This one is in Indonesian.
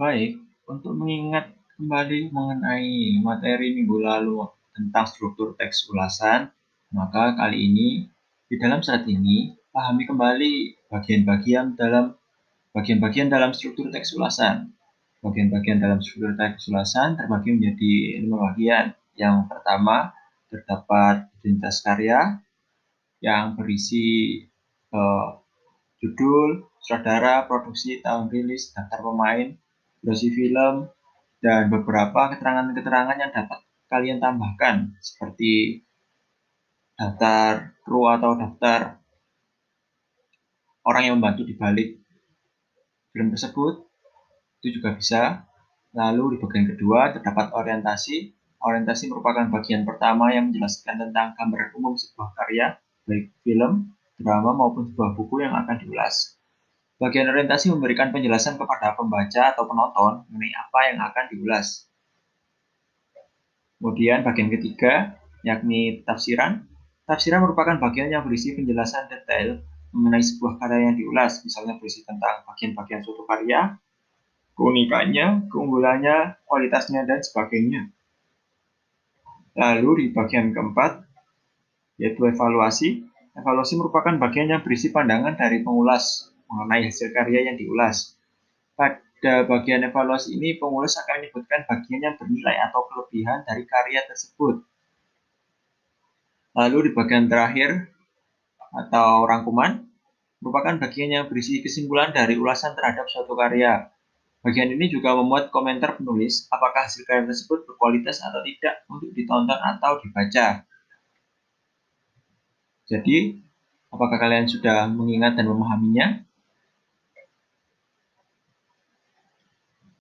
Baik, untuk mengingat kembali mengenai materi minggu lalu tentang struktur teks ulasan, maka kali ini di dalam saat ini pahami kembali bagian-bagian dalam bagian-bagian dalam struktur teks ulasan. Bagian-bagian dalam struktur teks ulasan terbagi menjadi lima bagian. Yang pertama terdapat identitas karya yang berisi eh, judul, saudara, produksi, tahun rilis, daftar pemain, durasi film, dan beberapa keterangan-keterangan yang dapat kalian tambahkan seperti daftar kru atau daftar orang yang membantu di balik film tersebut itu juga bisa. Lalu di bagian kedua terdapat orientasi. Orientasi merupakan bagian pertama yang menjelaskan tentang gambaran umum sebuah karya, baik film, drama maupun sebuah buku yang akan diulas. Bagian orientasi memberikan penjelasan kepada pembaca atau penonton mengenai apa yang akan diulas. Kemudian bagian ketiga, yakni tafsiran. Tafsiran merupakan bagian yang berisi penjelasan detail mengenai sebuah karya yang diulas, misalnya berisi tentang bagian-bagian suatu karya, keunikannya, keunggulannya, kualitasnya, dan sebagainya. Lalu di bagian keempat, yaitu evaluasi. Evaluasi merupakan bagian yang berisi pandangan dari pengulas mengenai hasil karya yang diulas. Pada bagian evaluasi ini, pengulas akan menyebutkan bagian yang bernilai atau kelebihan dari karya tersebut. Lalu di bagian terakhir atau rangkuman, merupakan bagian yang berisi kesimpulan dari ulasan terhadap suatu karya. Bagian ini juga memuat komentar penulis apakah hasil karya tersebut berkualitas atau tidak untuk ditonton atau dibaca. Jadi, apakah kalian sudah mengingat dan memahaminya?